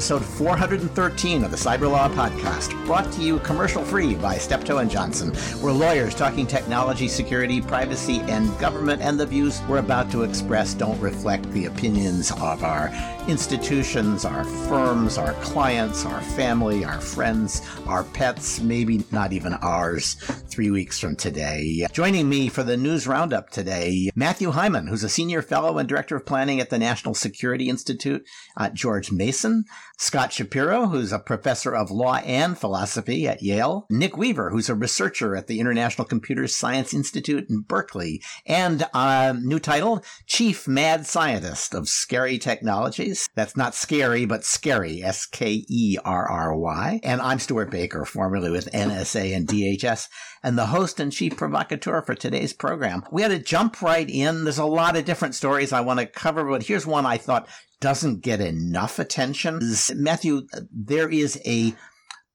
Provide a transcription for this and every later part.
episode 413 of the Cyberlaw Podcast, brought to you commercial free by Steptoe and Johnson. We're lawyers talking technology, security, privacy, and government, and the views we're about to express don't reflect the opinions of our institutions, our firms, our clients, our family, our friends, our pets, maybe not even ours, three weeks from today. Joining me for the news roundup today, Matthew Heiman, who's a senior fellow and director of planning at the National Security Institute, at George Mason, Scott Shapiro, who's a professor of law and philosophy at Yale, Nick Weaver, who's a researcher at the International Computer Science Institute in Berkeley, and uh, new title, Chief Mad Scientist of Scary Technologies. That's not scary, but scary, S K E R R Y. And I'm Stewart Baker, formerly with NSA and DHS, and the host and chief provocateur for today's program. We had to jump right in. There's a lot of different stories I want to cover, but here's one I thought doesn't get enough attention. Matthew, there is a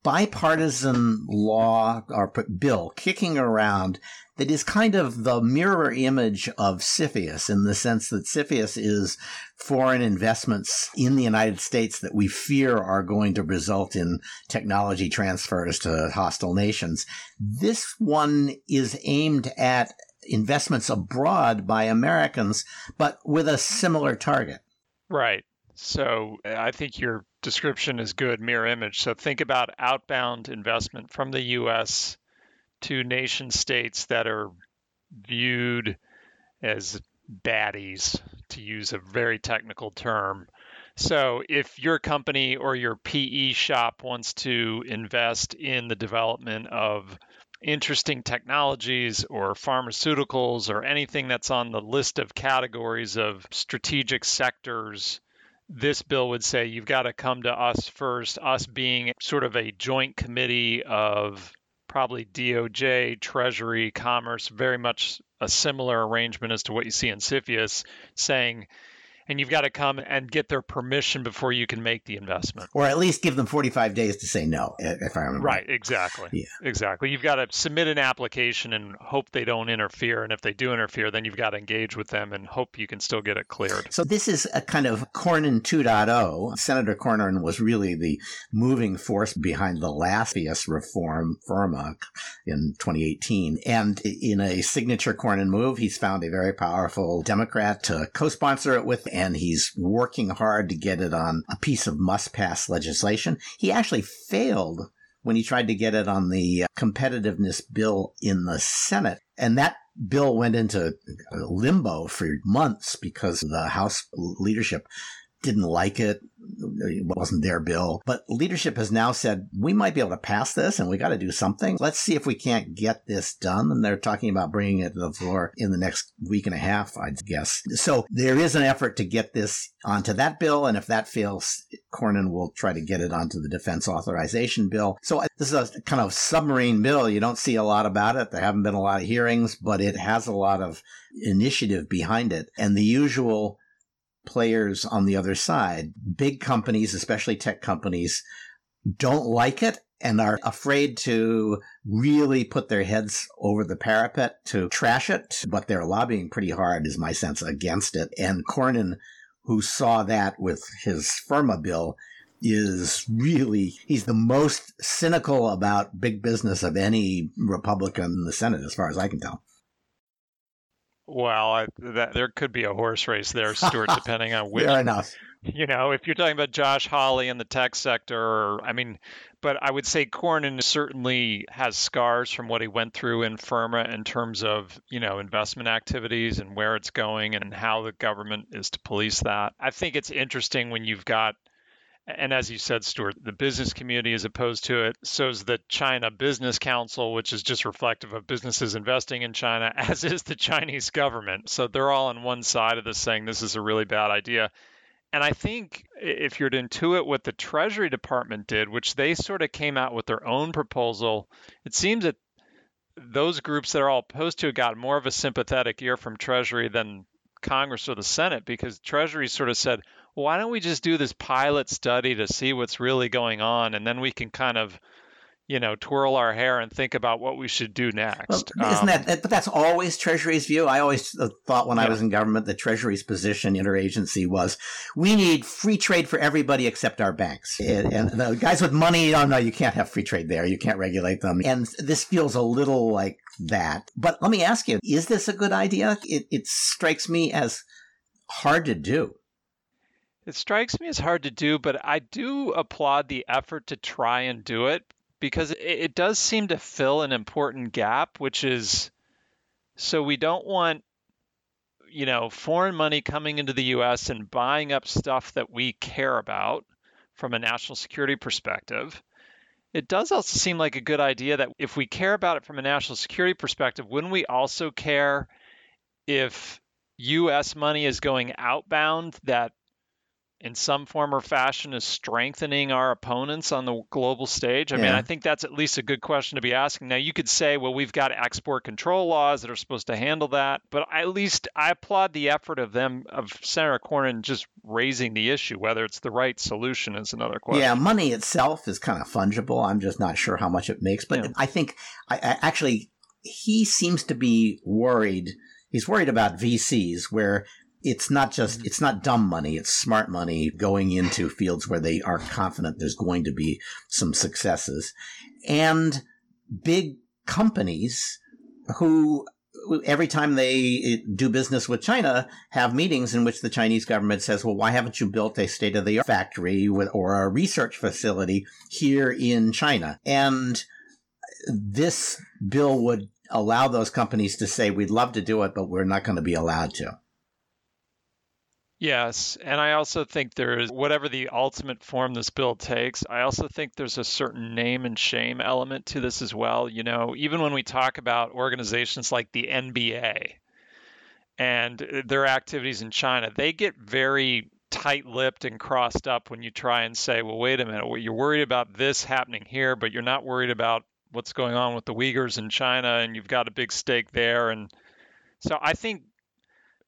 bipartisan law or bill kicking around that is kind of the mirror image of CFIUS in the sense that CFIUS is foreign investments in the United States that we fear are going to result in technology transfers to hostile nations. This one is aimed at investments abroad by Americans, but with a similar target. Right. So I think your description is good, mirror image. So think about outbound investment from the US to nation states that are viewed as baddies, to use a very technical term. So if your company or your PE shop wants to invest in the development of interesting technologies or pharmaceuticals or anything that's on the list of categories of strategic sectors this bill would say you've got to come to us first, us being sort of a joint committee of probably DOJ, Treasury, Commerce, very much a similar arrangement as to what you see in CFIUS, saying, and you've got to come and get their permission before you can make the investment. Or at least give them 45 days to say no, if I remember. Right, exactly. Yeah. Exactly. You've got to submit an application and hope they don't interfere. And if they do interfere, then you've got to engage with them and hope you can still get it cleared. So this is a kind of Cornyn 2.0. Senator Cornyn was really the moving force behind the last reform, FIRRMA, in 2018. And in a signature Cornyn move, he's found a very powerful Democrat to co-sponsor it with and he's working hard to get it on a piece of must pass legislation. He actually failed when he tried to get it on the uh, competitiveness bill in the Senate. And that bill went into limbo for months because the House leadership didn't like it. It wasn't their bill. But leadership has now said, we might be able to pass this and we got to do something. Let's see if we can't get this done. And they're talking about bringing it to the floor in the next week and a half, I'd guess. So there is an effort to get this onto that bill. And if that fails, Cornyn will try to get it onto the defense authorization bill. So uh, this is a kind of submarine bill. You don't see a lot about it. There haven't been a lot of hearings, but it has a lot of initiative behind it. And the usual players on the other side, big companies, especially tech companies, don't like it and are afraid to really put their heads over the parapet to trash it, but they're lobbying pretty hard, is my sense, against it. And Cornyn, who saw that with his FIRRMA bill, is really, he's the most cynical about big business of any Republican in the Senate, as far as I can tell. Well, I, that, there could be a horse race there, Stewart, depending on which. Fair enough. You know, if you're talking about Josh Hawley in the tech sector, or, I mean, but I would say Cornyn certainly has scars from what he went through in FIRRMA in terms of, you know, investment activities and where it's going and how the government is to police that. I think it's interesting when you've got and as you said, Stewart, the business community is opposed to it. So is the China Business Council, which is just reflective of businesses investing in China, as is the Chinese government. So they're all on one side of this saying this is a really bad idea. And I think if you're to intuit what the Treasury Department did, which they sort of came out with their own proposal, it seems that those groups that are all opposed to it got more of a sympathetic ear from Treasury than Congress or the Senate because Treasury sort of said, why don't we just do this pilot study to see what's really going on and then we can kind of you know, twirl our hair and think about what we should do next. Well, isn't um, that, but that's always Treasury's view. I always uh, thought when yeah. I was in government, the Treasury's position interagency was we need free trade for everybody except our banks. And, and the guys with money, oh no, you can't have free trade there. You can't regulate them. And this feels a little like that. But let me ask you, is this a good idea? It, it strikes me as hard to do. It strikes me as hard to do, but I do applaud the effort to try and do it because it, it does seem to fill an important gap, which is so we don't want you know foreign money coming into the US and buying up stuff that we care about from a national security perspective. It does also seem like a good idea that if we care about it from a national security perspective, wouldn't we also care if US money is going outbound that in some form or fashion is strengthening our opponents on the global stage? I yeah. mean, I think that's at least a good question to be asking. Now, you could say, well, we've got export control laws that are supposed to handle that, but at least I applaud the effort of them, of Senator Cornyn, just raising the issue. Whether it's the right solution is another question. Yeah, money itself is kind of fungible. I'm just not sure how much it makes, but yeah. I think I, I actually he seems to be worried. He's worried about VCs where it's not just mm-hmm. it's not dumb money it's smart money going into fields where they are confident there's going to be some successes. And big companies who every time they do business with China have meetings in which the Chinese government says well why haven't you built a state of the art factory with, or a research facility here in China? And this bill would allow those companies to say we'd love to do it but we're not going to be allowed to Yes, and I also think there's whatever the ultimate form this bill takes, I also think there's a certain name and shame element to this as well. You know, even when we talk about organizations like the NBA and uh, their activities in China, they get very tight-lipped and crossed up when you try and say, "Well, wait a minute, you're worried about this happening here, but you're not worried about what's going on with the Uyghurs in China and you've got a big stake there." And so I think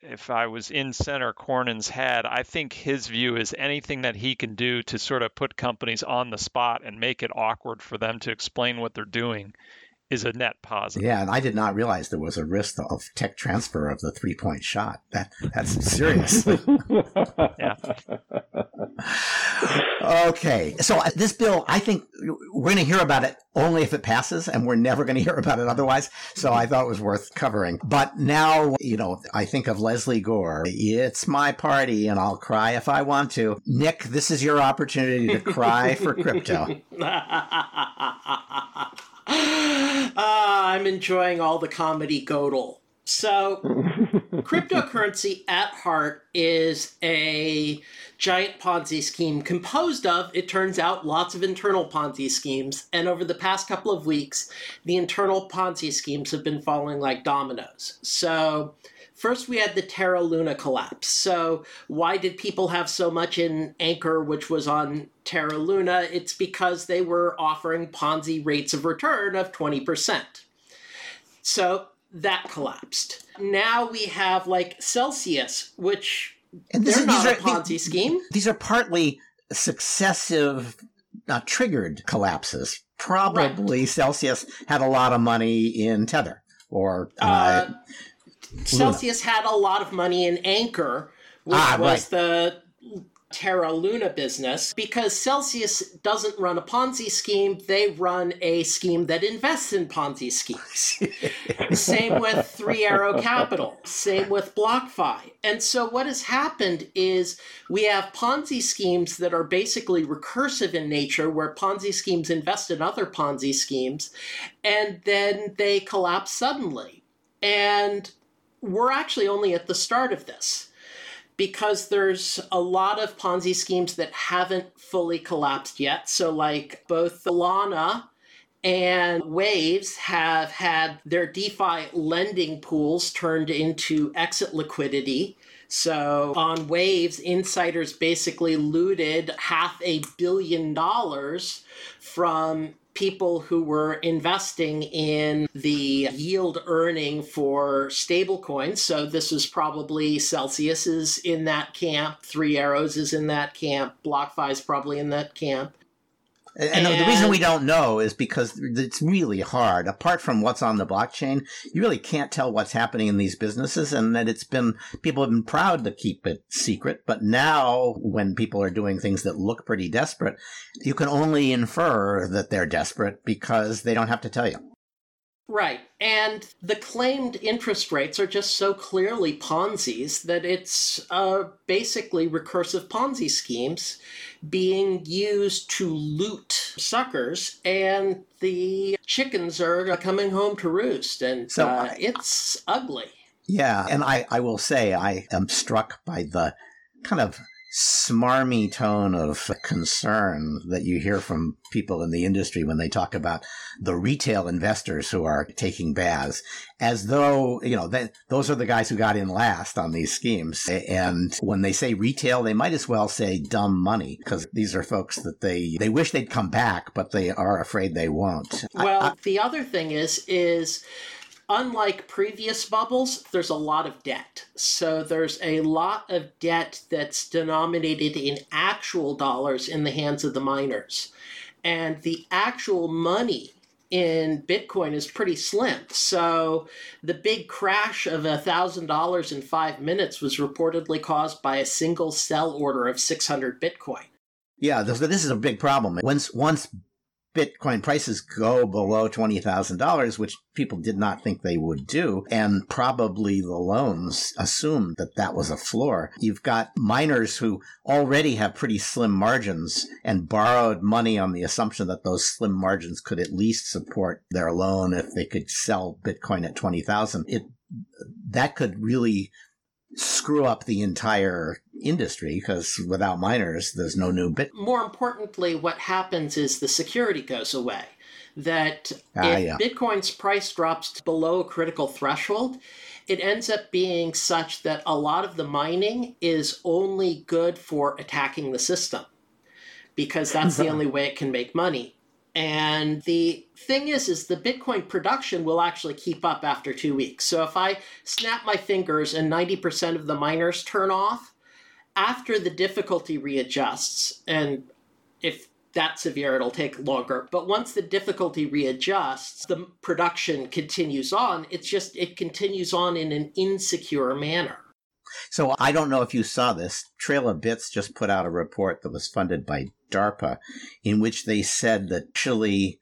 if I was in Senator Cornyn's head, I think his view is anything that he can do to sort of put companies on the spot and make it awkward for them to explain what they're doing is a net positive. Yeah, and I did not realize there was a risk of tech transfer of the three point shot. That that's serious. yeah. okay, so uh, this bill, I think we're going to hear about it only if it passes, and we're never going to hear about it otherwise. So I thought it was worth covering. But now, you know, I think of Lesley Gore. It's my party, and I'll cry if I want to. Nick, this is your opportunity to cry for crypto. uh, I'm enjoying all the comedy godel. So, cryptocurrency at heart is a giant Ponzi scheme composed of, it turns out, lots of internal Ponzi schemes. And over the past couple of weeks, the internal Ponzi schemes have been falling like dominoes. So, First, we had the Terra Luna collapse. So, why did people have so much in Anchor, which was on Terra Luna? It's because they were offering Ponzi rates of return of 20%. So, that collapsed. Now we have like Celsius, which and they're is, not a Ponzi these, scheme. These are partly successive, uh, triggered collapses. Probably right. Celsius had a lot of money in Tether or uh, uh, Celsius had a lot of money in Anchor, which ah, was right. the Terra Luna business because Celsius doesn't run a Ponzi scheme, they run a scheme that invests in Ponzi schemes. same with Three Arrow Capital, same with BlockFi. And so what has happened is we have Ponzi schemes that are basically recursive in nature, where Ponzi schemes invest in other Ponzi schemes, and then they collapse suddenly. And we're actually only at the start of this because there's a lot of Ponzi schemes that haven't fully collapsed yet. So, like both Lana and Waves have had their DeFi lending pools turned into exit liquidity. So, on Waves, insiders basically looted half a billion dollars from people who were investing in the yield earning for stablecoins. So this is probably Celsius is in that camp, Three Arrows is in that camp, BlockFi is probably in that camp. And, and, the reason we don't know is because it's really hard. Apart from what's on the blockchain, you really can't tell what's happening in these businesses. And that it's been, people have been proud to keep it secret. But now when people are doing things that look pretty desperate, you can only infer that they're desperate because they don't have to tell you. Right. And the claimed interest rates are just so clearly Ponzi's that it's uh, basically recursive Ponzi schemes being used to loot suckers, and the chickens are coming home to roost. And so, uh, it's ugly. Yeah. And I, I will say, I am struck by the kind of smarmy tone of concern that you hear from people in the industry when they talk about the retail investors who are taking baths as though, you know, that those are the guys who got in last on these schemes. And when they say retail, they might as well say dumb money because these are folks that they, they wish they'd come back, but they are afraid they won't. Well, I, I, the other thing is, is unlike previous bubbles, there's a lot of debt. So there's a lot of debt that's denominated in actual dollars in the hands of the miners. And the actual money in Bitcoin is pretty slim. So the big crash of $1,000 in five minutes was reportedly caused by a single sell order of 600 Bitcoin. Yeah, this, this is a big problem. Once once Bitcoin prices go below $20,000, which people did not think they would do, and probably the loans assumed that that was a floor. You've got miners who already have pretty slim margins and borrowed money on the assumption that those slim margins could at least support their loan if they could sell Bitcoin at 20,000. It that could really screw up the entire industry because without miners, there's no new bit. More importantly, what happens is the security goes away. That ah, if yeah. Bitcoin's price drops below a critical threshold, it ends up being such that a lot of the mining is only good for attacking the system because that's the only way it can make money. And the thing is, is the Bitcoin production will actually keep up after two weeks. So if I snap my fingers and 90% of the miners turn off, after the difficulty readjusts, and if that's severe, it'll take longer. But once the difficulty readjusts, the production continues on. It's just, it continues on in an insecure manner. So I don't know if you saw this. Trail of Bits just put out a report that was funded by DARPA in which they said that actually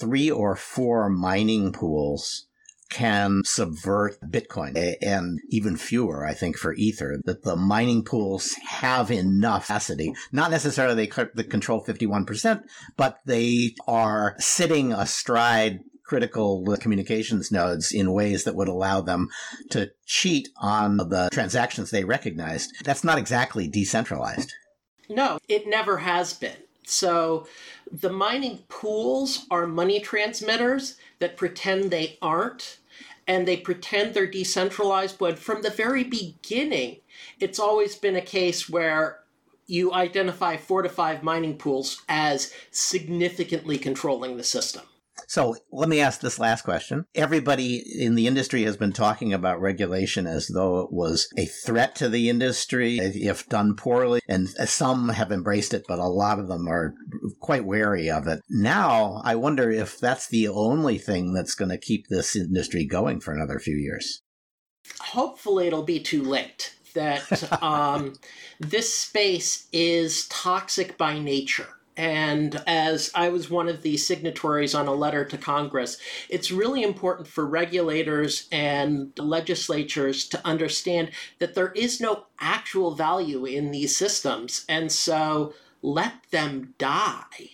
three or four mining pools can subvert Bitcoin and even fewer, I think, for Ether, that the mining pools have enough capacity. Not necessarily they control 51%, but they are sitting astride critical communications nodes in ways that would allow them to cheat on the transactions they recognized. That's not exactly decentralized. No, it never has been. So the mining pools are money transmitters that pretend they aren't and they pretend they're decentralized but from the very beginning it's always been a case where you identify four to five mining pools as significantly controlling the system so let me ask this last question. Everybody in the industry has been talking about regulation as though it was a threat to the industry if done poorly. And some have embraced it, but a lot of them are quite wary of it. Now, I wonder if that's the only thing that's going to keep this industry going for another few years. Hopefully, it'll be too late. That um, this space is toxic by nature and as I was one of the signatories on a letter to Congress, it's really important for regulators and legislatures to understand that there is no actual value in these systems. And so let them die.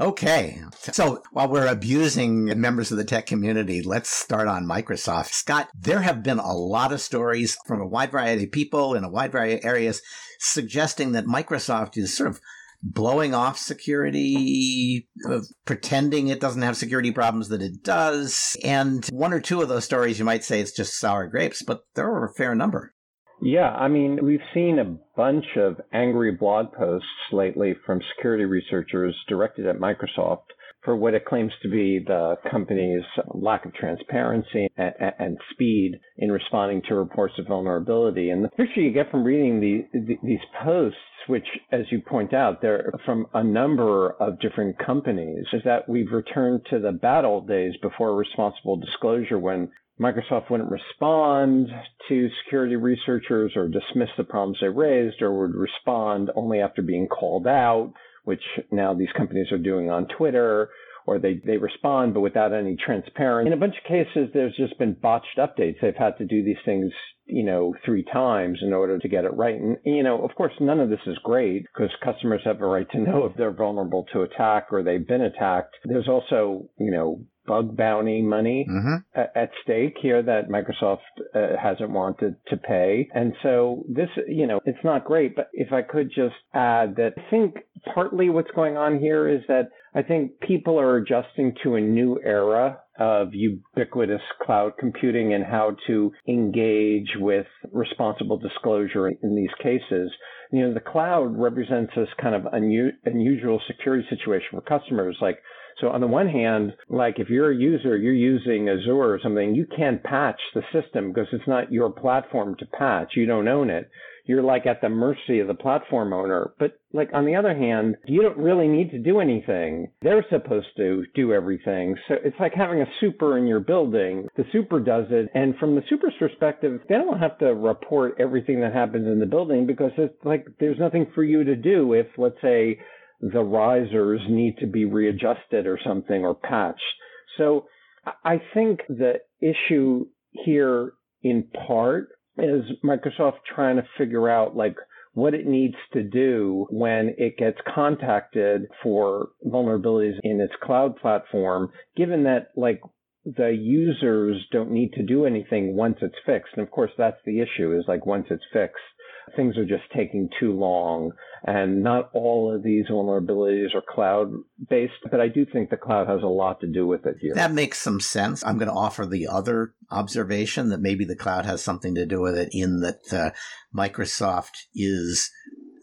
Okay. So while we're abusing members of the tech community, let's start on Microsoft. Scott, there have been a lot of stories from a wide variety of people in a wide variety of areas suggesting that Microsoft is sort of blowing off security, uh, pretending it doesn't have security problems that it does. And one or two of those stories, you might say it's just sour grapes, but there are a fair number. Yeah, I mean, we've seen a bunch of angry blog posts lately from security researchers directed at Microsoft for what it claims to be the company's lack of transparency and, and speed in responding to reports of vulnerability. And the picture you get from reading the, the, these posts, which, as you point out, they're from a number of different companies, is that we've returned to the bad old days before responsible disclosure when Microsoft wouldn't respond to security researchers or dismiss the problems they raised or would respond only after being called out which now these companies are doing on Twitter, or they, they respond but without any transparency. In a bunch of cases, there's just been botched updates. They've had to do these things, you know, three times in order to get it right. And, you know, of course, none of this is great because customers have a right to know if they're vulnerable to attack or they've been attacked. There's also, you know, bug bounty money mm-hmm. at, at, stake here that Microsoft uh, hasn't wanted to pay. And so this, you know, it's not great. But if I could just add that I think partly what's going on here is that I think people are adjusting to a new era of ubiquitous cloud computing and how to engage with responsible disclosure in these cases. You know, the cloud represents this kind of unu- unusual security situation for customers. Like, so on the one hand, like if you're a user, you're using Azure or something, you can't patch the system because it's not your platform to patch. You don't own it. You're like at the mercy of the platform owner. But like on the other hand, you don't really need to do anything. They're supposed to do everything. So it's like having a super in your building. The super does it. And from the super's perspective, they don't have to report everything that happens in the building because it's like there's nothing for you to do if, let's say, the risers need to be readjusted or something or patched. So I think the issue here in part is Microsoft trying to figure out like what it needs to do when it gets contacted for vulnerabilities in its cloud platform, given that like the users don't need to do anything once it's fixed. And of course, that's the issue is like once it's fixed, things are just taking too long. And not all of these vulnerabilities are cloud based, but I do think the cloud has a lot to do with it here. That makes some sense. I'm going to offer the other observation that maybe the cloud has something to do with it in that uh, Microsoft is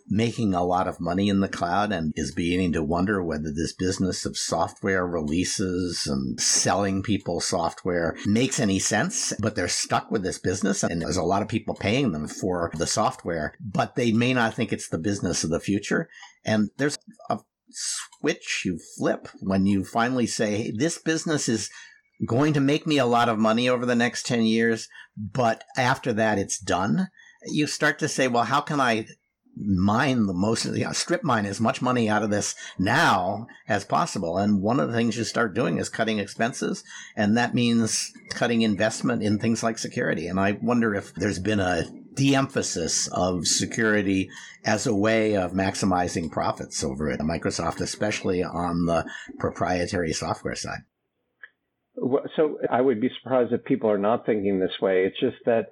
making a lot of money in the cloud and is beginning to wonder whether this business of software releases and selling people software makes any sense. But they're stuck with this business and there's a lot of people paying them for the software, but they may not think it's the business of the future. And there's a switch you flip when you finally say, hey, this business is going to make me a lot of money over the next 10 years, but after that it's done. You start to say, well, how can I mine the most, you know, strip mine as much money out of this now as possible. And one of the things you start doing is cutting expenses. And that means cutting investment in things like security. And I wonder if there's been a de-emphasis of security as a way of maximizing profits over at Microsoft, especially on the proprietary software side. So I would be surprised if people are not thinking this way. It's just that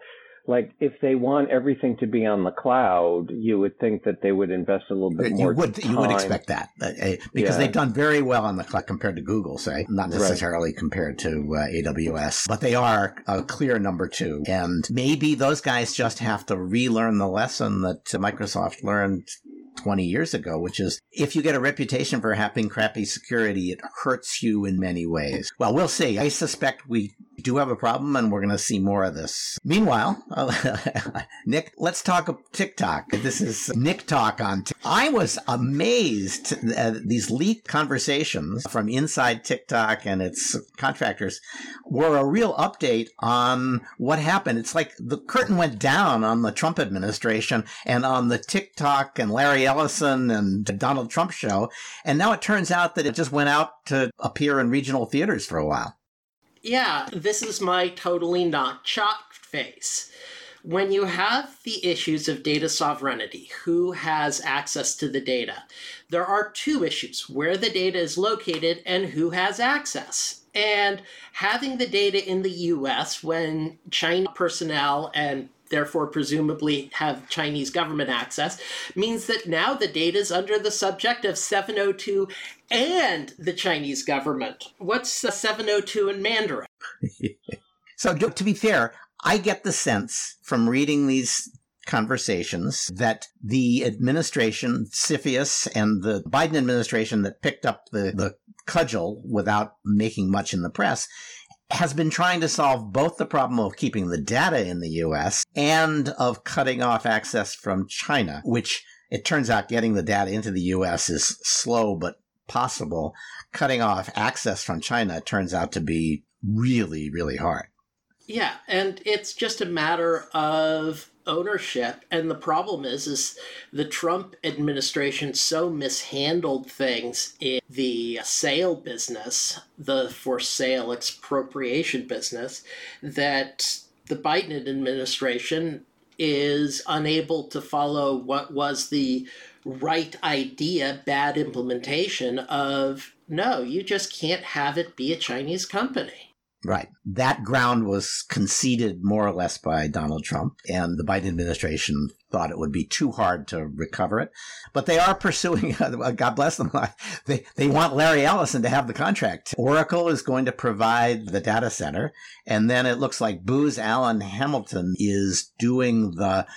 like if they want everything to be on the cloud, you would think that they would invest a little bit more. You would time. you would expect that uh, uh, because yeah. they've done very well on the cloud compared to Google, say, not necessarily right. compared to uh, AWS, but they are a clear number two. And maybe those guys just have to relearn the lesson that Microsoft learned 20 years ago, which is if you get a reputation for having crappy security, it hurts you in many ways. Well, we'll see. I suspect we do have a problem and we're going to see more of this. Meanwhile, Nick, let's talk TikTok. This is Nick Talk on TikTok. I was amazed at these leaked conversations from inside TikTok and its contractors were a real update on what happened. It's like the curtain went down on the Trump administration and on the TikTok and Larry Ellison and Donald Trump show. And now it turns out that it just went out to appear in regional theaters for a while. Yeah, this is my totally not shocked face. When you have the issues of data sovereignty, who has access to the data, there are two issues where the data is located and who has access. And having the data in the US when Chinese personnel and therefore presumably have Chinese government access, means that now the data is under the subject of 702 and the Chinese government. What's 702 in Mandarin? so, to be fair, I get the sense from reading these conversations that the administration, CFIUS, and the Biden administration that picked up the, the cudgel without making much in the press has been trying to solve both the problem of keeping the data in the US and of cutting off access from China, which it turns out getting the data into the US is slow but possible. Cutting off access from China turns out to be really, really hard. Yeah, and it's just a matter of ownership and the problem is is the Trump administration so mishandled things in the sale business, the for sale expropriation business that the Biden administration is unable to follow what was the right idea, bad implementation of no, you just can't have it be a Chinese company. Right. That ground was conceded more or less by Donald Trump, and the Biden administration thought it would be too hard to recover it. But they are pursuing, uh, God bless them, they, they want Larry Ellison to have the contract. Oracle is going to provide the data center, and then it looks like Booz Allen Hamilton is doing the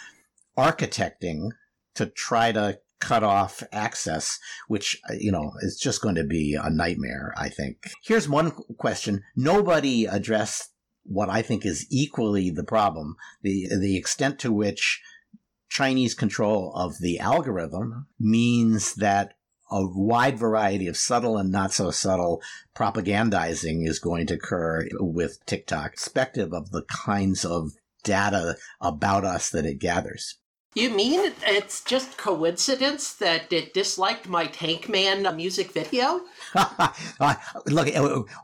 architecting to try to cut off access, which, uh, you know, is just going to be a nightmare, I think. Here's one question. Nobody addressed what I think is equally the problem, the, the extent to which Chinese control of the algorithm means that a wide variety of subtle and not so subtle propagandizing is going to occur with TikTok, respective of the kinds of data about us that it gathers. You mean it's just coincidence that it disliked my Tank Man music video? Look,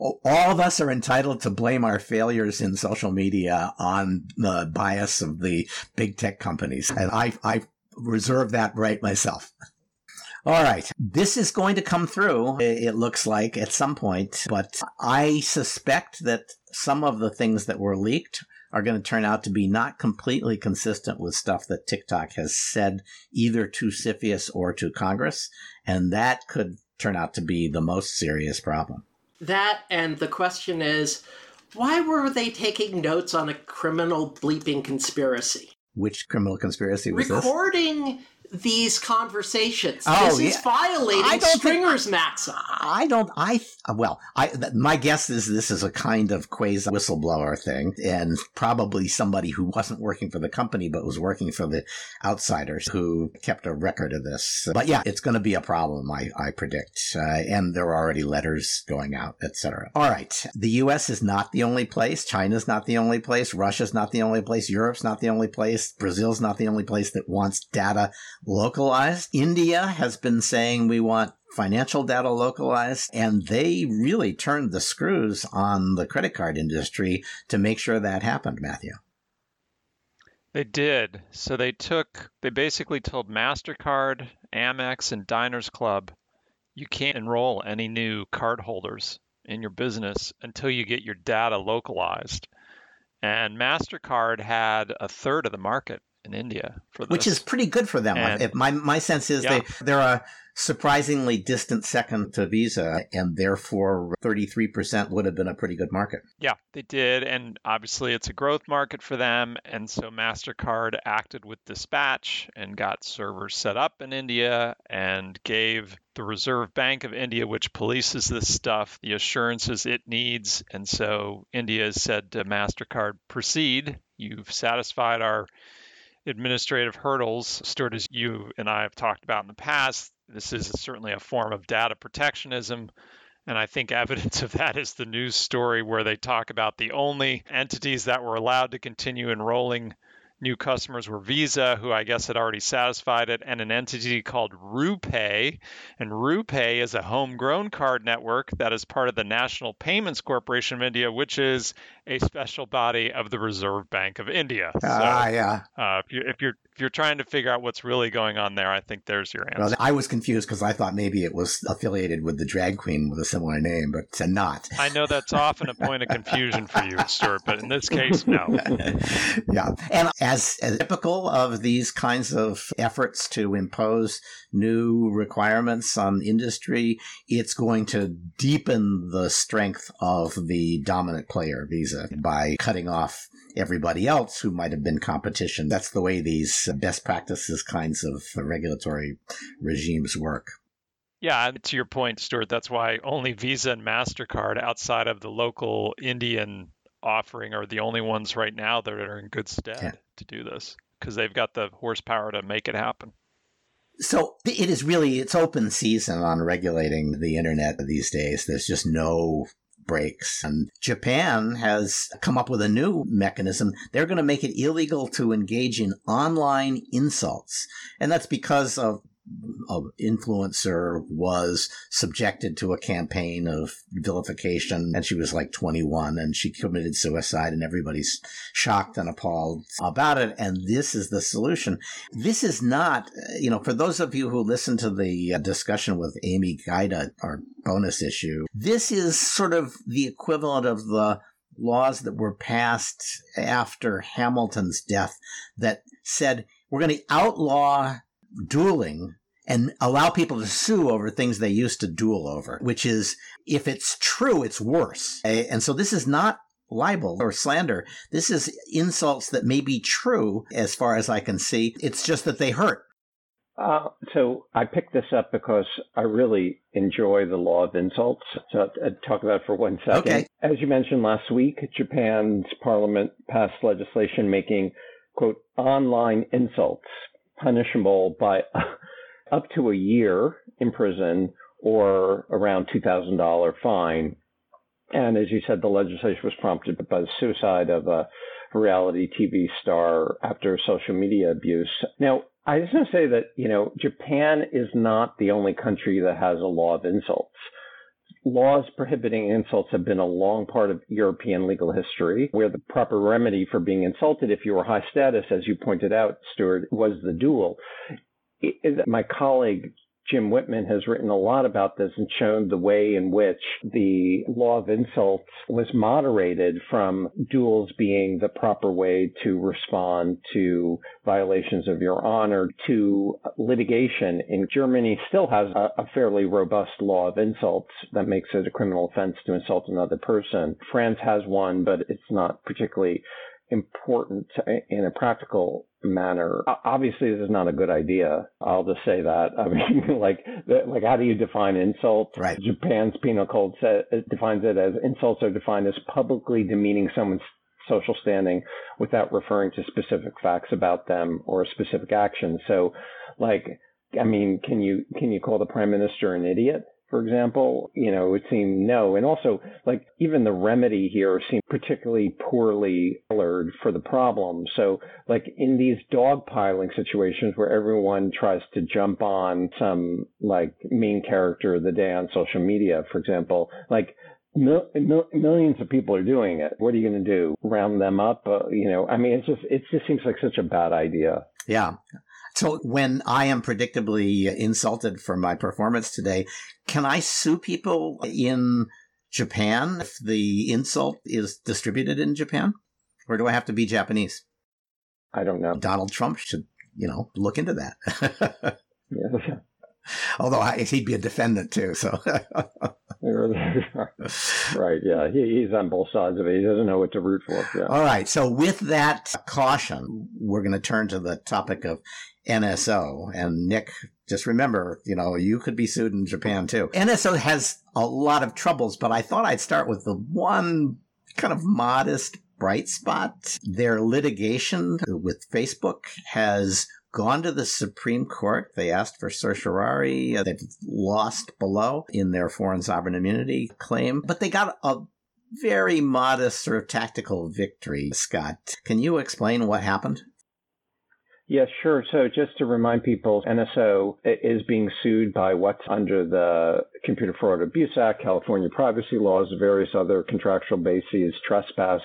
all of us are entitled to blame our failures in social media on the bias of the big tech companies. And I, I reserve that right myself. All right. This is going to come through, it looks like, at some point, but I suspect that some of the things that were leaked are going to turn out to be not completely consistent with stuff that TikTok has said either to CFIUS or to Congress. And that could turn out to be the most serious problem. That, and the question is why were they taking notes on a criminal bleeping conspiracy? Which criminal conspiracy was Recording this? These conversations. Oh, this is violating Stringer's maxim. I don't. I well, I my guess is this is a kind of quasi whistleblower thing, and probably somebody who wasn't working for the company but was working for the outsiders who kept a record of this. But yeah, it's going to be a problem. I I predict, uh, and there are already letters going out, etc. All right, the U.S. is not the only place. China's not the only place. Russia's not the only place. Europe's not the only place. Brazil's not the only place that wants data localized. India has been saying we want financial data localized, and they really turned the screws on the credit card industry to make sure that happened, Matthew. They did. So they took, they basically told MasterCard, Amex, and Diners Club, you can't enroll any new cardholders in your business until you get your data localized. And MasterCard had a third of the market in India. Which is pretty good for them. And, my my sense is yeah. they they're a surprisingly distant second to Visa, and therefore 33% would have been a pretty good market. Yeah, they did. And obviously, it's a growth market for them. And so MasterCard acted with dispatch and got servers set up in India and gave the Reserve Bank of India, which polices this stuff, the assurances it needs. And so India has said to MasterCard, proceed. You've satisfied our administrative hurdles, Stewart, as you and I have talked about in the past, this is certainly a form of data protectionism. And I think evidence of that is the news story where they talk about the only entities that were allowed to continue enrolling new customers were Visa, who I guess had already satisfied it, and an entity called RuPay. And RuPay is a homegrown card network that is part of the National Payments Corporation of India, which is a special body of the Reserve Bank of India. Ah, uh, yeah. Uh, if, you, if you're if you're trying to figure out what's really going on there, I think there's your answer. Well, I was confused because I thought maybe it was affiliated with the drag queen with a similar name, but not. I know that's often a point of confusion for you, Stewart, but in this case, no. yeah, and as, as typical of these kinds of efforts to impose new requirements on industry, it's going to deepen the strength of the dominant player, Visa, by cutting off everybody else who might have been competition. That's the way these best practices kinds of regulatory regimes work. Yeah, to your point, Stewart, that's why only Visa and MasterCard outside of the local Indian offering are the only ones right now that are in good stead yeah. To do this because they've got the horsepower to make it happen. So it is really it's open season on regulating the internet these days. There's just no breaks. And Japan has come up with a new mechanism. They're going to make it illegal to engage in online insults. And that's because of influencer was subjected to a campaign of vilification and she was like 21 and she committed suicide and everybody's shocked and appalled about it and this is the solution. This is not you know for those of you who listen to the uh, discussion with amy gajda our bonus issue this is sort of the equivalent of the laws that were passed after hamilton's death that said we're going to outlaw dueling and allow people to sue over things they used to duel over, which is, if it's true, it's worse. And so this is not libel or slander. This is insults that may be true as far as I can see. It's just that they hurt. Uh, so I picked this up because I really enjoy the law of insults. So I'll talk about it for one second. Okay. As you mentioned last week, Japan's parliament passed legislation making, quote, online insults punishable by up to a year in prison or around $2,000 fine. And as you said, the legislation was prompted by the suicide of a reality TV star after social media abuse. Now, I just want to say that, you know, Japan is not the only country that has a law of insults. Laws prohibiting insults have been a long part of European legal history, where the proper remedy for being insulted, if you were high status, as you pointed out, Stewart, was the duel. My colleague Jim Whitman has written a lot about this and shown the way in which the law of insults was moderated from duels being the proper way to respond to violations of your honor to litigation. In Germany still has a, a fairly robust law of insults that makes it a criminal offense to insult another person. France has one, but it's not particularly important in a practical manner. Obviously, this is not a good idea. I'll just say that. I mean, like, like how do you define insult? Right. Japan's penal code says, defines it as insults are defined as publicly demeaning someone's social standing without referring to specific facts about them or specific actions. So, like, I mean, can you can you call the prime minister an idiot? For example, you know, it would seem no. And also, like, even the remedy here seemed particularly poorly tailored for the problem. So, like, in these dogpiling situations where everyone tries to jump on some, like, main character of the day on social media, for example, like, Mil- mil- millions of people are doing it. What are you going to do? Round them up? Uh, you know, I mean, it's just it just seems like such a bad idea. Yeah. So when I am predictably insulted for my performance today, can I sue people in Japan if the insult is distributed in Japan? Or do I have to be Japanese? I don't know. Donald Trump should, you know, look into that. yeah. Although I, he'd be a defendant too, so. right, yeah. He, he's on both sides of it. He doesn't know what to root for. Yeah. All right. So, with that caution, we're going to turn to the topic of NSO. And Nick, just remember, you know, you could be sued in Japan too. NSO has a lot of troubles, but I thought I'd start with the one kind of modest bright spot. Their litigation with Facebook has gone to the Supreme Court. They asked for certiorari. They've lost below in their foreign sovereign immunity claim, but they got a very modest sort of tactical victory. Scott, can you explain what happened? Yes, sure. So just to remind people, NSO is being sued by what's under the Computer Fraud Abuse Act, California privacy laws, various other contractual bases, trespass,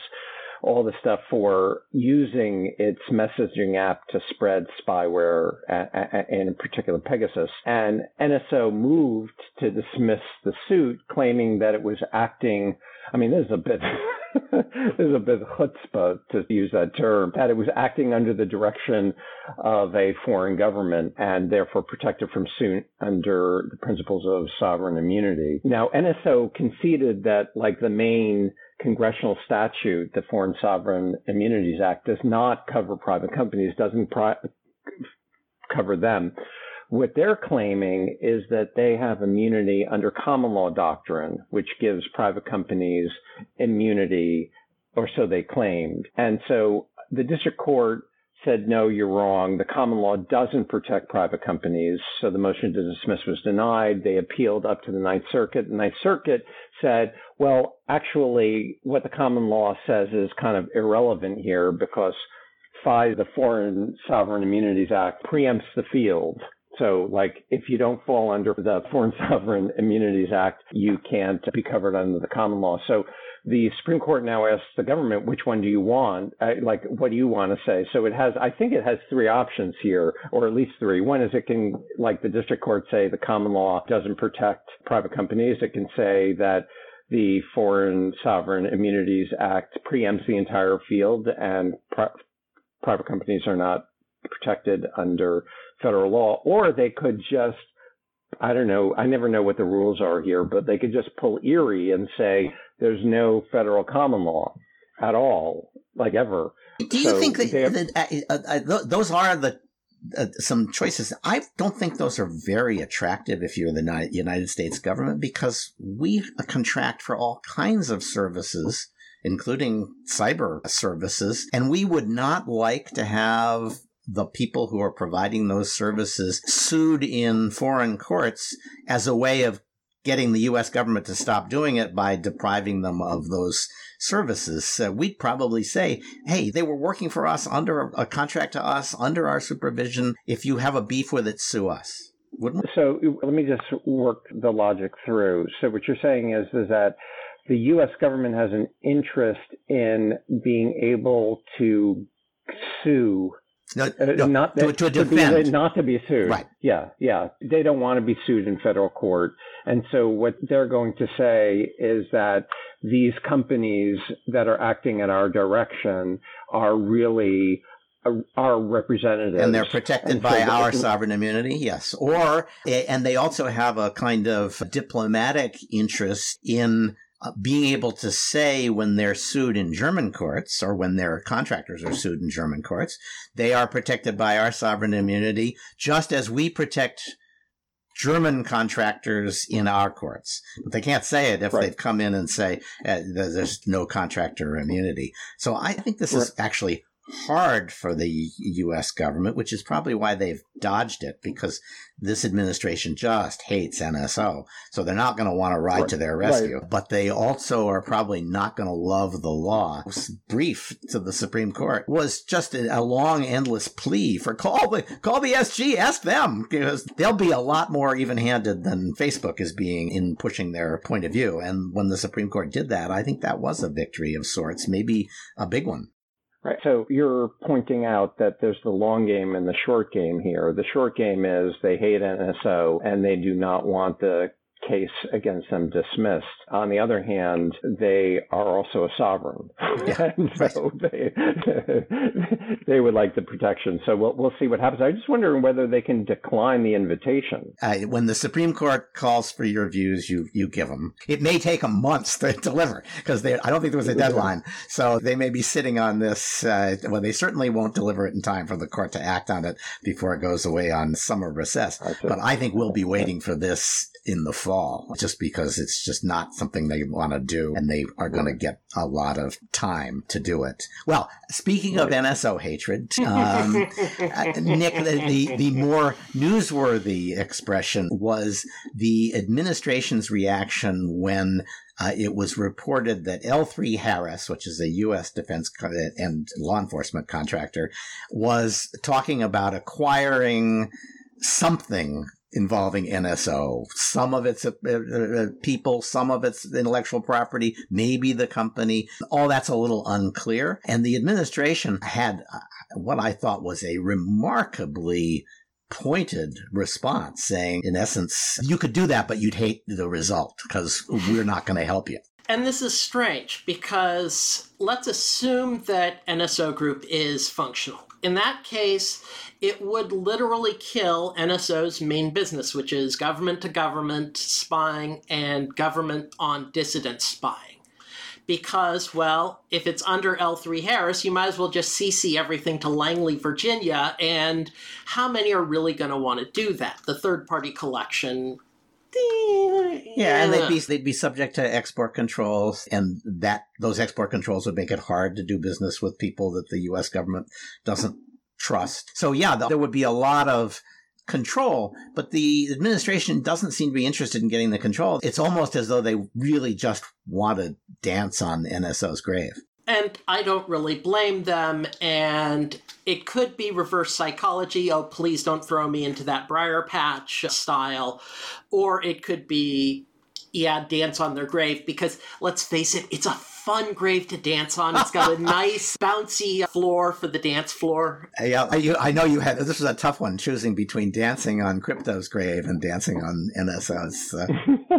all the stuff for using its messaging app to spread spyware, in particular Pegasus. And NSO moved to dismiss the suit, claiming that it was acting. I mean, this is a bit there's a bit chutzpah to use that term, that it was acting under the direction of a foreign government and therefore protected from suit under the principles of sovereign immunity. Now, NSO conceded that, like the main congressional statute, the Foreign Sovereign Immunities Act, does not cover private companies, doesn't pri- cover them. What they're claiming is that they have immunity under common law doctrine, which gives private companies immunity, or so they claimed. And so the district court said, no, you're wrong. The common law doesn't protect private companies. So the motion to dismiss was denied. They appealed up to the Ninth Circuit. The Ninth Circuit said, well, actually, what the common law says is kind of irrelevant here because FSIA, the Foreign Sovereign Immunities Act, preempts the field. So, like, if you don't fall under the Foreign Sovereign Immunities Act, you can't be covered under the common law. So, the Supreme Court now asks the government, which one do you want? Like, what do you want to say? So it has, I think it has three options here, or at least three. One is it can, like the district court say, the common law doesn't protect private companies. It can say that the Foreign Sovereign Immunities Act preempts the entire field and pri- private companies are not protected under federal law, or they could just I don't know. I never know what the rules are here, but they could just pull Erie and say there's no federal common law at all, like ever. Do you so think that, that uh, uh, uh, those are the uh, some choices? I don't think those are very attractive if you're the United States government because we contract for all kinds of services including cyber services. And we would not like to have the people who are providing those services sued in foreign courts as a way of getting the U.S. government to stop doing it by depriving them of those services. Uh, we'd probably say, hey, they were working for us under a contract to us, under our supervision. If you have a beef with it, sue us. Wouldn't? So let me just work the logic through. So what you're saying is, is that the U.S. government has an interest in being able to sue no, uh, no, not to, to, to defend. Be, not to be sued. Right. Yeah, yeah. They don't want to be sued in federal court. And so what they're going to say is that these companies that are acting in our direction are really uh, our representatives. And they're protected and by so our sovereign immunity, yes. Or, and they also have a kind of diplomatic interest in uh, being able to say when they're sued in German courts or when their contractors are sued in German courts, they are protected by our sovereign immunity, just as we protect German contractors in our courts. But they can't say it if right. they've come in and say uh, there's no contractor immunity. So I think this right. is actually hard for the U.S. government, which is probably why they've dodged it because this administration just hates NSO. So they're not going to want to ride right. to their rescue, right. but they also are probably not going to love the law. Brief to the Supreme Court was just a, long, endless plea for call the, call the SG, ask them because they'll be a lot more even handed than Facebook is being in pushing their point of view. And when the Supreme Court did that, I think that was a victory of sorts, maybe a big one. Right. So you're pointing out that there's the long game and the short game here. The short game is they hate NSO and they do not want the case against them dismissed. On the other hand, they are also a sovereign, yeah, and so they they would like the protection. So we'll we'll see what happens. I'm just wondering whether they can decline the invitation. Uh, when the Supreme Court calls for your views, you you give them. It may take them months to deliver because I don't think there was a deadline. So they may be sitting on this. Uh, well, they certainly won't deliver it in time for the court to act on it before it goes away on summer recess. But I think we'll be waiting for this in the fall just because it's just not something they want to do and they are going to get a lot of time to do it. Well, speaking of NSO hatred, um, uh, Nick, the, the, the more newsworthy expression was the administration's reaction when uh, it was reported that L3 Harris, which is a U.S. defense and law enforcement contractor, was talking about acquiring something involving NSO. Some of it's uh, uh, people, some of it's intellectual property, maybe the company. All that's a little unclear. And the administration had uh, what I thought was a remarkably pointed response saying, in essence, you could do that, but you'd hate the result because we're not going to help you. And this is strange because let's assume that NSO Group is functional. In that case, it would literally kill NSO's main business, which is government to government spying and government on dissident spying. Because, well, if it's under L3 Harris, you might as well just CC everything to Langley, Virginia. And how many are really going to want to do that? The third party collection yeah, and they'd be they'd be subject to export controls, and that those export controls would make it hard to do business with people that the U.S. government doesn't trust. So yeah, there would be a lot of control, but the administration doesn't seem to be interested in getting the control. It's almost as though they really just want to dance on NSO's grave. And I don't really blame them. And it could be reverse psychology. Oh, please don't throw me into that briar patch style. Or it could be, yeah, dance on their grave. Because let's face it, it's a fun grave to dance on. It's got a nice bouncy floor for the dance floor. Yeah, I, I know you had this was a tough one choosing between dancing on Crypto's grave and dancing on NSO's. Uh.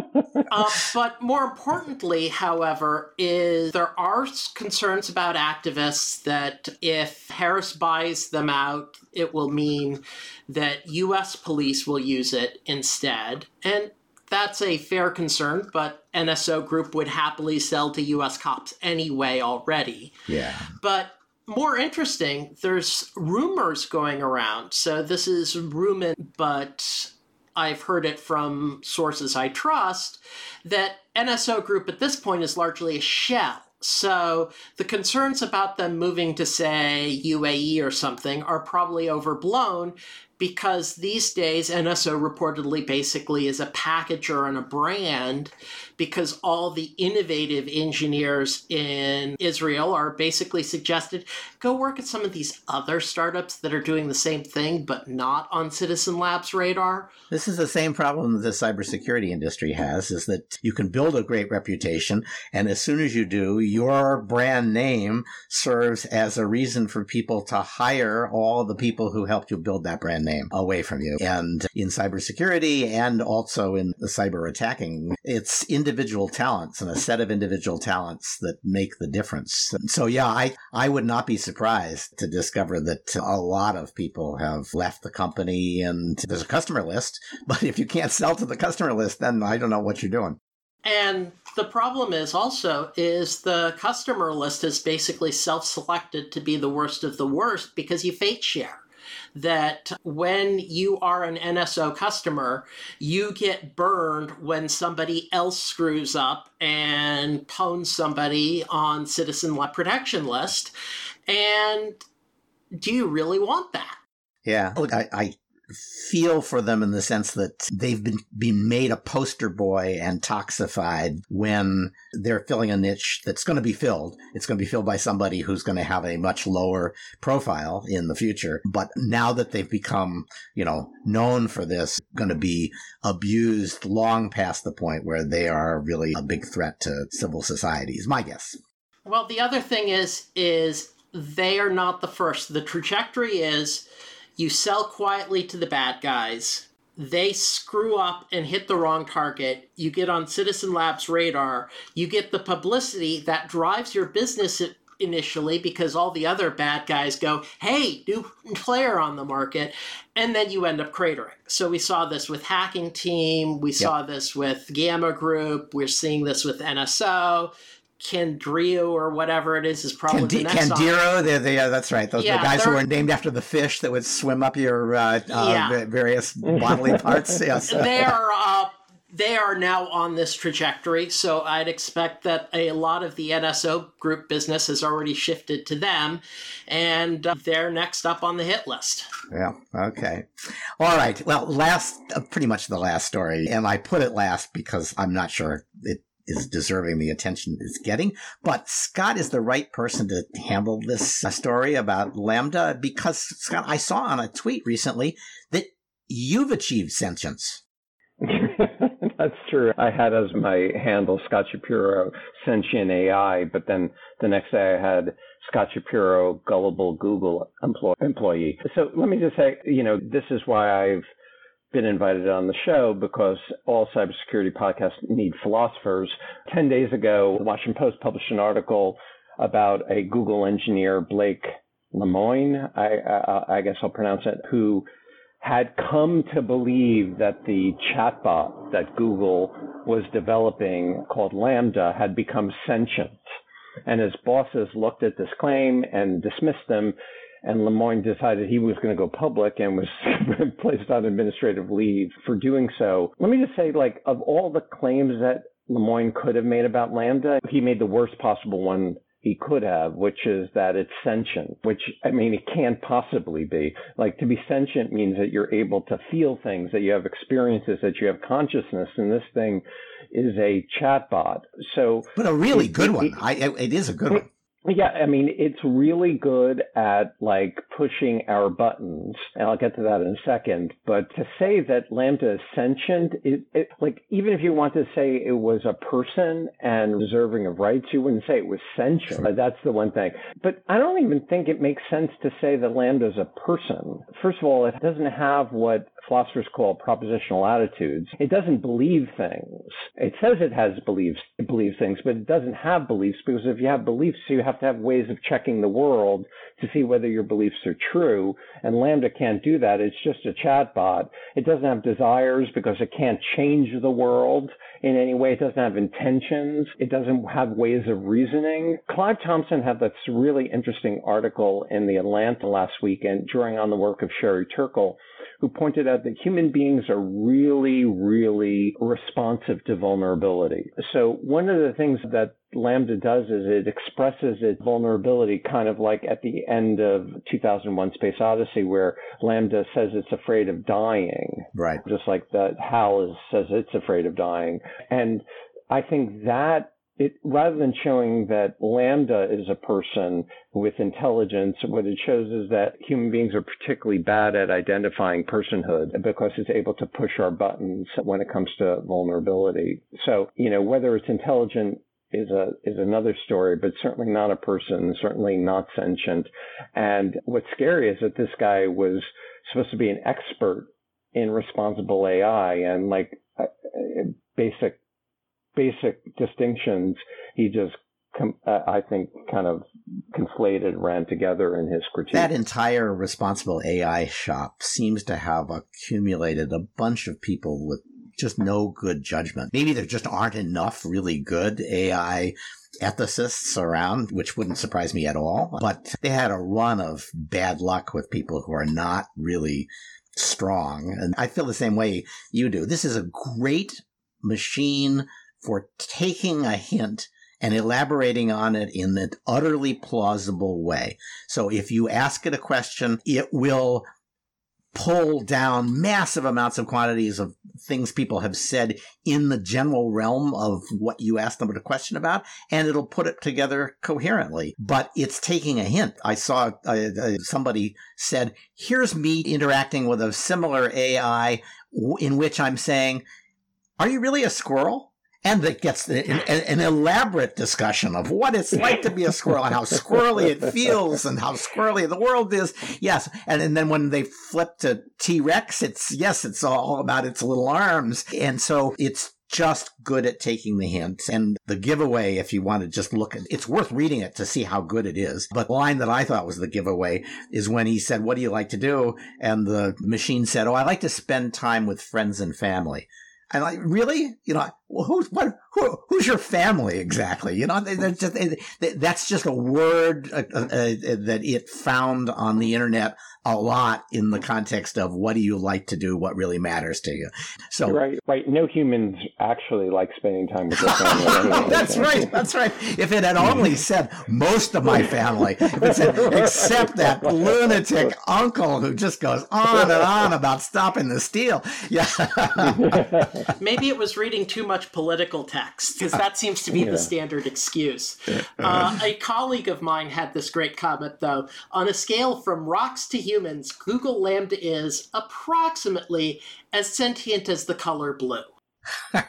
uh, but more importantly, however, is there are concerns about activists that if Harris buys them out, it will mean that U.S. police will use it instead. And that's a fair concern, but NSO Group would happily sell to US cops anyway already. Yeah. But more interesting, there's rumors going around. So this is rumor, but I've heard it from sources I trust that NSO Group at this point is largely a shell. So the concerns about them moving to, say, UAE or something are probably overblown because these days NSO reportedly basically is a packager and a brand because all the innovative engineers in Israel are basically suggested go work at some of these other startups that are doing the same thing but not on Citizen Labs radar. This is the same problem that the cybersecurity industry has is that you can build a great reputation and as soon as you do your brand name serves as a reason for people to hire all the people who helped you build that brand name away from you. And in cybersecurity and also in the cyber attacking, it's individual talents and a set of individual talents that make the difference. So yeah, I, I would not be surprised to discover that a lot of people have left the company and there's a customer list, but if you can't sell to the customer list, then I don't know what you're doing. And the problem is also is the customer list is basically self-selected to be the worst of the worst because you fate share that when you are an NSO customer, you get burned when somebody else screws up and pwns somebody on citizen protection list. And do you really want that? Yeah, look, I, I feel for them in the sense that they've been, been made a poster boy and toxified when they're filling a niche that's going to be filled. It's going to be filled by somebody who's going to have a much lower profile in the future. But now that they've become, you know, known for this, going to be abused long past the point where they are really a big threat to civil society is my guess. Well, the other thing is, is they are not the first. The trajectory is you sell quietly to the bad guys. They screw up and hit the wrong target. You get on Citizen Labs radar. You get the publicity that drives your business initially because all the other bad guys go, hey, new player on the market. And then you end up cratering. So we saw this with Hacking Team. We yep. saw this with Gamma Group. We're seeing this with NSO. Kendrio or whatever it is is probably Candi- the next Candiru. They're, they, that's right. Those yeah, the guys who were named after the fish that would swim up your uh, uh, various bodily parts. Yes, they are. Uh, they are now on this trajectory, so I'd expect that a lot of the NSO group business has already shifted to them, and uh, they're next up on the hit list. Yeah. Okay. All right. Well, last, uh, pretty much the last story, and I put it last because I'm not sure it is deserving the attention it's getting. But Scott is the right person to handle this story about LaMDA because, Scott, I saw on a tweet recently that you've achieved sentience. That's true. I had as my handle Scott Shapiro sentient AI, but then the next day I had Scott Shapiro gullible Google employee. So let me just say, you know, this is why I've been invited on the show because all cybersecurity podcasts need philosophers. 10 days ago, the Washington Post published an article about a Google engineer, Blake Lemoine, I, I, I guess I'll pronounce it, who had come to believe that the chatbot that Google was developing called LaMDA had become sentient. And his bosses looked at this claim and dismissed them. And Lemoine decided he was going to go public and was placed on administrative leave for doing so. Let me just say, like, of all the claims that Lemoine could have made about LaMDA, he made the worst possible one he could have, which is that it's sentient, which I mean, it can't possibly be. Like to be sentient means that you're able to feel things, that you have experiences, that you have consciousness, and this thing is a chatbot. So, but a really it, good it, one. It, I, it is a good one. Yeah, I mean, it's really good at like pushing our buttons, and I'll get to that in a second. But to say that LaMDA is sentient, it, it, like even if you want to say it was a person and deserving of rights, you wouldn't say it was sentient. That's the one thing. But I don't even think it makes sense to say that LaMDA is a person. First of all, it doesn't have what philosophers call propositional attitudes. It doesn't believe things. It says it has beliefs, it believes things, but it doesn't have beliefs because if you have beliefs, you have to have ways of checking the world to see whether your beliefs are true. And LaMDA can't do that. It's just a chatbot. It doesn't have desires because it can't change the world in any way. It doesn't have intentions. It doesn't have ways of reasoning. Clive Thompson had this really interesting article in the Atlantic last week and drawing on the work of Sherry Turkle who pointed out that human beings are really, really responsive to vulnerability. So one of the things that LaMDA does is it expresses its vulnerability kind of like at the end of 2001 Space Odyssey where LaMDA says it's afraid of dying. Right. Just like that HAL is, says it's afraid of dying. And I think that it rather than showing that LaMDA is a person with intelligence, what it shows is that human beings are particularly bad at identifying personhood because it's able to push our buttons when it comes to vulnerability. So, you know, whether it's intelligent is a is another story, but certainly not a person, certainly not sentient. And what's scary is that this guy was supposed to be an expert in responsible AI and like basic basic distinctions he just uh, I think kind of conflated ran together in his critique. That entire responsible AI shop seems to have accumulated a bunch of people with just no good judgment. Maybe there just aren't enough really good AI ethicists around, which wouldn't surprise me at all. But they had a run of bad luck with people who are not really strong. And I feel the same way you do. This is a great machine for taking a hint and elaborating on it in an utterly plausible way. So if you ask it a question, it will pull down massive amounts of quantities of things people have said in the general realm of what you asked them a question about, and it'll put it together coherently. But it's taking a hint. I saw uh, uh, somebody said, here's me interacting with a similar AI in which I'm saying, are you really a squirrel? And it gets an, an, elaborate discussion of what it's like to be a squirrel and how squirrely it feels and how squirrely the world is. Yes, and, and then when they flip to T Rex, it's yes, it's all about its little arms, and so it's just good at taking the hints and the giveaway if you want to just look at it's worth reading it to see how good it is. But the line that i thought was the giveaway is when he said what do you like to do? And the machine said oh i like to spend time with friends and family. And like, really? You know, who's what? Who, who's your family exactly? You know, just, that's just a word uh, uh, uh, that it found on the internet a lot in the context of what do you like to do, what really matters to you. So right, right. No humans actually like spending time with their family. that's right. That's right. If it had only said most of my family, if it said except that lunatic uncle who just goes on and on about stopping the steal, yeah. Maybe it was reading too much political text because that seems to be yeah. the standard excuse. Uh, a colleague of mine had this great comment though. On a scale from rocks to humans, Google LaMDA is approximately as sentient as the color blue.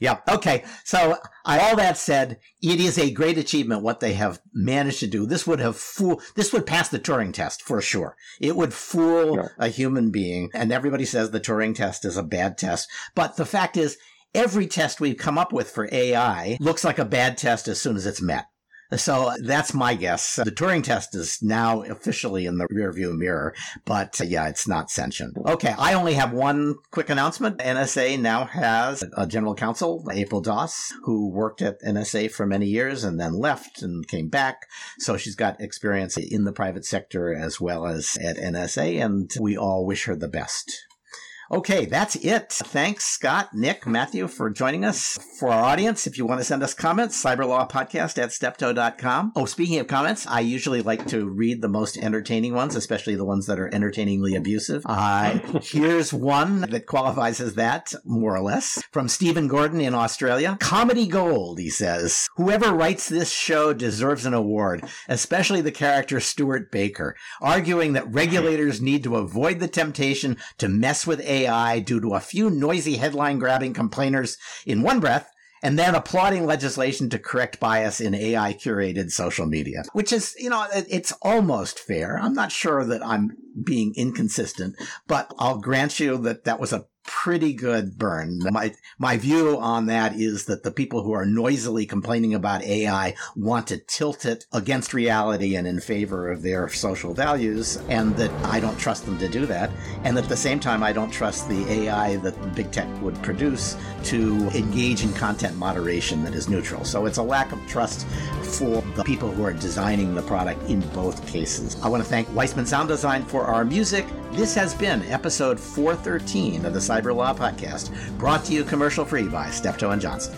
Yeah. Okay. So I, all that said, it is a great achievement what they have managed to do. This would have fool. This would pass the Turing test for sure. It would fool yeah. a human being, and everybody says the Turing test is a bad test. But the fact is, every test we've come up with for AI looks like a bad test as soon as it's met. So that's my guess. The Turing test is now officially in the rearview mirror, but uh, yeah, it's not sentient. Okay, I only have one quick announcement. NSA now has a general counsel, April Doss, who worked at NSA for many years and then left and came back. So she's got experience in the private sector as well as at NSA, and we all wish her the best. Okay, that's it. Thanks, Scott, Nick, Matthew, for joining us. For our audience, if you want to send us comments, cyberlawpodcast at steptoe.com. Oh, speaking of comments, I usually like to read the most entertaining ones, especially the ones that are entertainingly abusive. Uh, here's one that qualifies as that, more or less, from Stephen Gordon in Australia. Comedy gold, he says. Whoever writes this show deserves an award, especially the character Stewart Baker, arguing that regulators need to avoid the temptation to mess with AI AI due to a few noisy headline grabbing complainers in one breath and then applauding legislation to correct bias in AI curated social media, which is, you know, it's almost fair. I'm not sure that I'm being inconsistent, but I'll grant you that that was a pretty good burn. My my view on that is that the people who are noisily complaining about AI want to tilt it against reality and in favor of their social values, and that I don't trust them to do that. And at the same time, I don't trust the AI that big tech would produce to engage in content moderation that is neutral. So it's a lack of trust for the people who are designing the product in both cases. I want to thank Weissman Sound Design for our music. This has been episode 413 of the Cyberlaw Podcast, brought to you commercial free by Steptoe and Johnson.